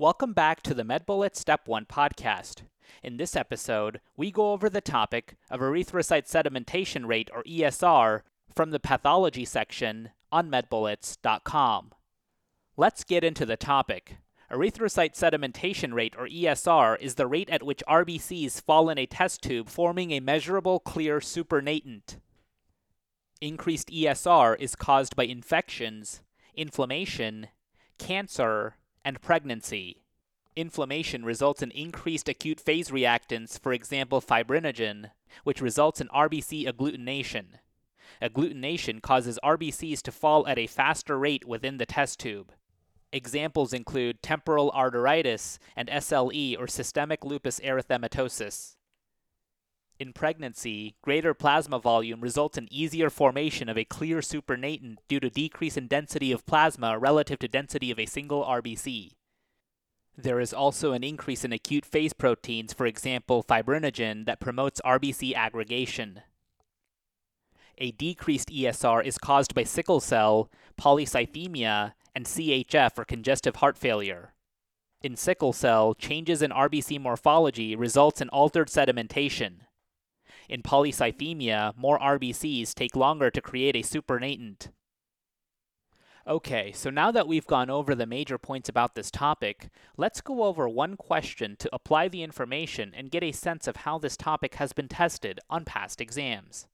Welcome back to the MedBullet Step 1 podcast. In this episode, we go over the topic of erythrocyte sedimentation rate or ESR from the pathology section on medbullets.com. Let's get into the topic. Erythrocyte sedimentation rate or ESR is the rate at which RBCs fall in a test tube forming a measurable clear supernatant. Increased ESR is caused by infections, inflammation, cancer, and pregnancy. Inflammation results in increased acute phase reactants, for example, fibrinogen, which results in RBC agglutination. Agglutination causes RBCs to fall at a faster rate within the test tube. Examples include temporal arteritis and SLE or systemic lupus erythematosus. In pregnancy, greater plasma volume results in easier formation of a clear supernatant due to decrease in density of plasma relative to density of a single RBC. There is also an increase in acute phase proteins, for example, fibrinogen, that promotes RBC aggregation. A decreased ESR is caused by sickle cell, polycythemia, and CHF or congestive heart failure. In sickle cell, changes in RBC morphology results in altered sedimentation. In polycythemia, more RBCs take longer to create a supernatant. Okay, so now that we've gone over the major points about this topic, let's go over one question to apply the information and get a sense of how this topic has been tested on past exams.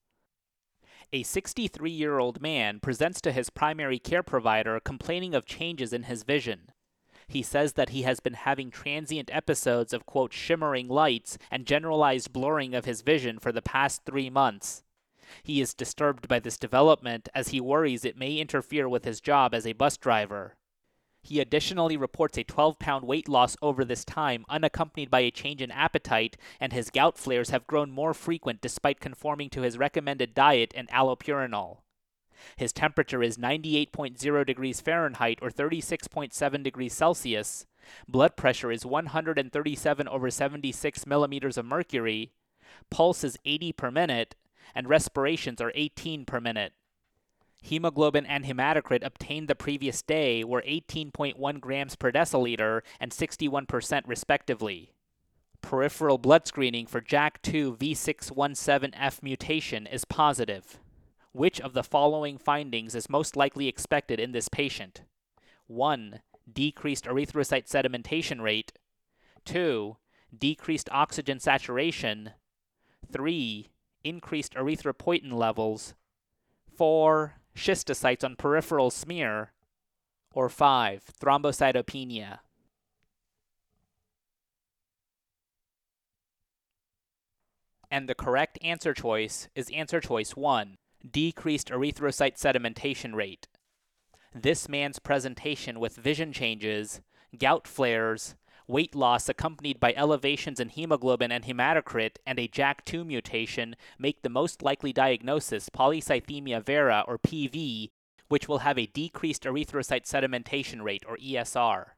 A 63 year old man presents to his primary care provider complaining of changes in his vision. He says that he has been having transient episodes of, quote, shimmering lights and generalized blurring of his vision for the past three months. He is disturbed by this development as he worries it may interfere with his job as a bus driver. He additionally reports a 12 pound weight loss over this time, unaccompanied by a change in appetite, and his gout flares have grown more frequent despite conforming to his recommended diet and allopurinol. His temperature is 98.0 degrees Fahrenheit or 36.7 degrees Celsius. Blood pressure is 137 over 76 millimeters of mercury. Pulse is 80 per minute, and respirations are 18 per minute. Hemoglobin and hematocrit obtained the previous day were 18.1 grams per deciliter and 61% respectively. Peripheral blood screening for JAK2 V617F mutation is positive. Which of the following findings is most likely expected in this patient? 1. Decreased erythrocyte sedimentation rate. 2. Decreased oxygen saturation. 3. Increased erythropoietin levels. 4. Schistocytes on peripheral smear. Or 5. Thrombocytopenia. And the correct answer choice is answer choice 1 decreased erythrocyte sedimentation rate. This man's presentation with vision changes, gout flares, weight loss accompanied by elevations in hemoglobin and hematocrit, and a JAK2 mutation make the most likely diagnosis polycythemia vera or PV, which will have a decreased erythrocyte sedimentation rate or ESR.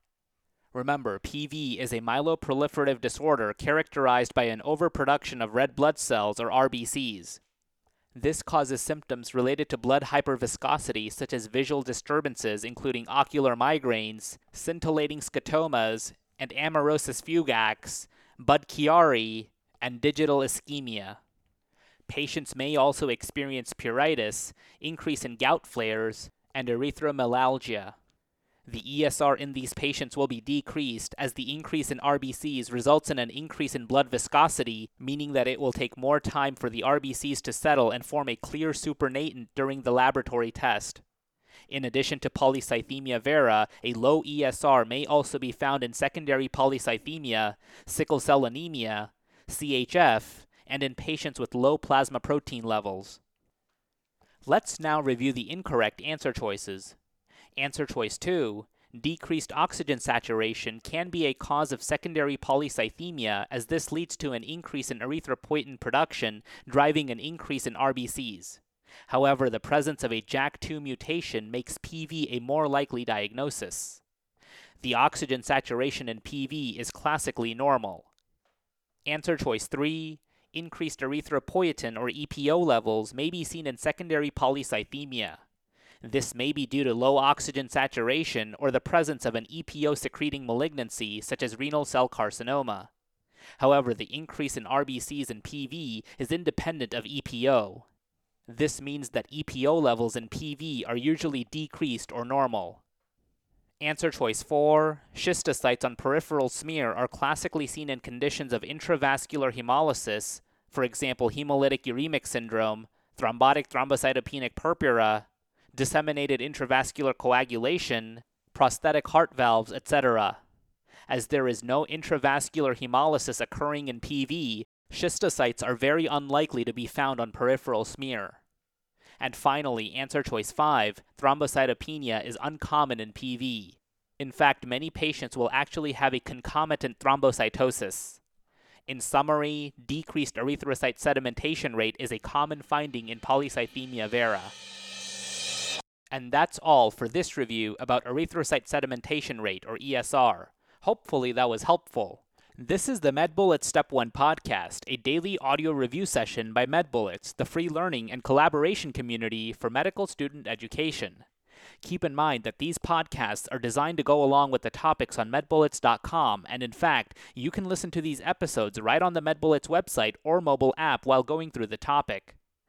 Remember, PV is a myeloproliferative disorder characterized by an overproduction of red blood cells or RBCs. This causes symptoms related to blood hyperviscosity, such as visual disturbances, including ocular migraines, scintillating scotomas, and amaurosis fugax, Budd-Chiari, and digital ischemia. Patients may also experience pruritus, increase in gout flares, and erythromelalgia. The ESR in these patients will be decreased as the increase in RBCs results in an increase in blood viscosity, meaning that it will take more time for the RBCs to settle and form a clear supernatant during the laboratory test. In addition to polycythemia vera, a low ESR may also be found in secondary polycythemia, sickle cell anemia, CHF, and in patients with low plasma protein levels. Let's now review the incorrect answer choices. Answer choice 2 decreased oxygen saturation can be a cause of secondary polycythemia as this leads to an increase in erythropoietin production, driving an increase in RBCs. However, the presence of a JAK2 mutation makes PV a more likely diagnosis. The oxygen saturation in PV is classically normal. Answer choice 3 increased erythropoietin or EPO levels may be seen in secondary polycythemia. This may be due to low oxygen saturation or the presence of an EPO secreting malignancy such as renal cell carcinoma. However, the increase in RBCs and PV is independent of EPO. This means that EPO levels in PV are usually decreased or normal. Answer choice 4 Schistocytes on peripheral smear are classically seen in conditions of intravascular hemolysis, for example, hemolytic uremic syndrome, thrombotic thrombocytopenic purpura, disseminated intravascular coagulation, prosthetic heart valves, etc. As there is no intravascular hemolysis occurring in PV, schistocytes are very unlikely to be found on peripheral smear. And finally, answer choice 5 thrombocytopenia is uncommon in PV. In fact, many patients will actually have a concomitant thrombocytosis. In summary, decreased erythrocyte sedimentation rate is a common finding in polycythemia vera. And that's all for this review about erythrocyte sedimentation rate, or ESR. Hopefully, that was helpful. This is the MedBullets Step 1 podcast, a daily audio review session by MedBullets, the free learning and collaboration community for medical student education. Keep in mind that these podcasts are designed to go along with the topics on medbullets.com, and in fact, you can listen to these episodes right on the MedBullets website or mobile app while going through the topic.